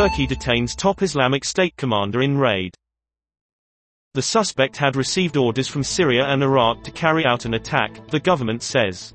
Turkey detains top Islamic State commander in raid. The suspect had received orders from Syria and Iraq to carry out an attack, the government says.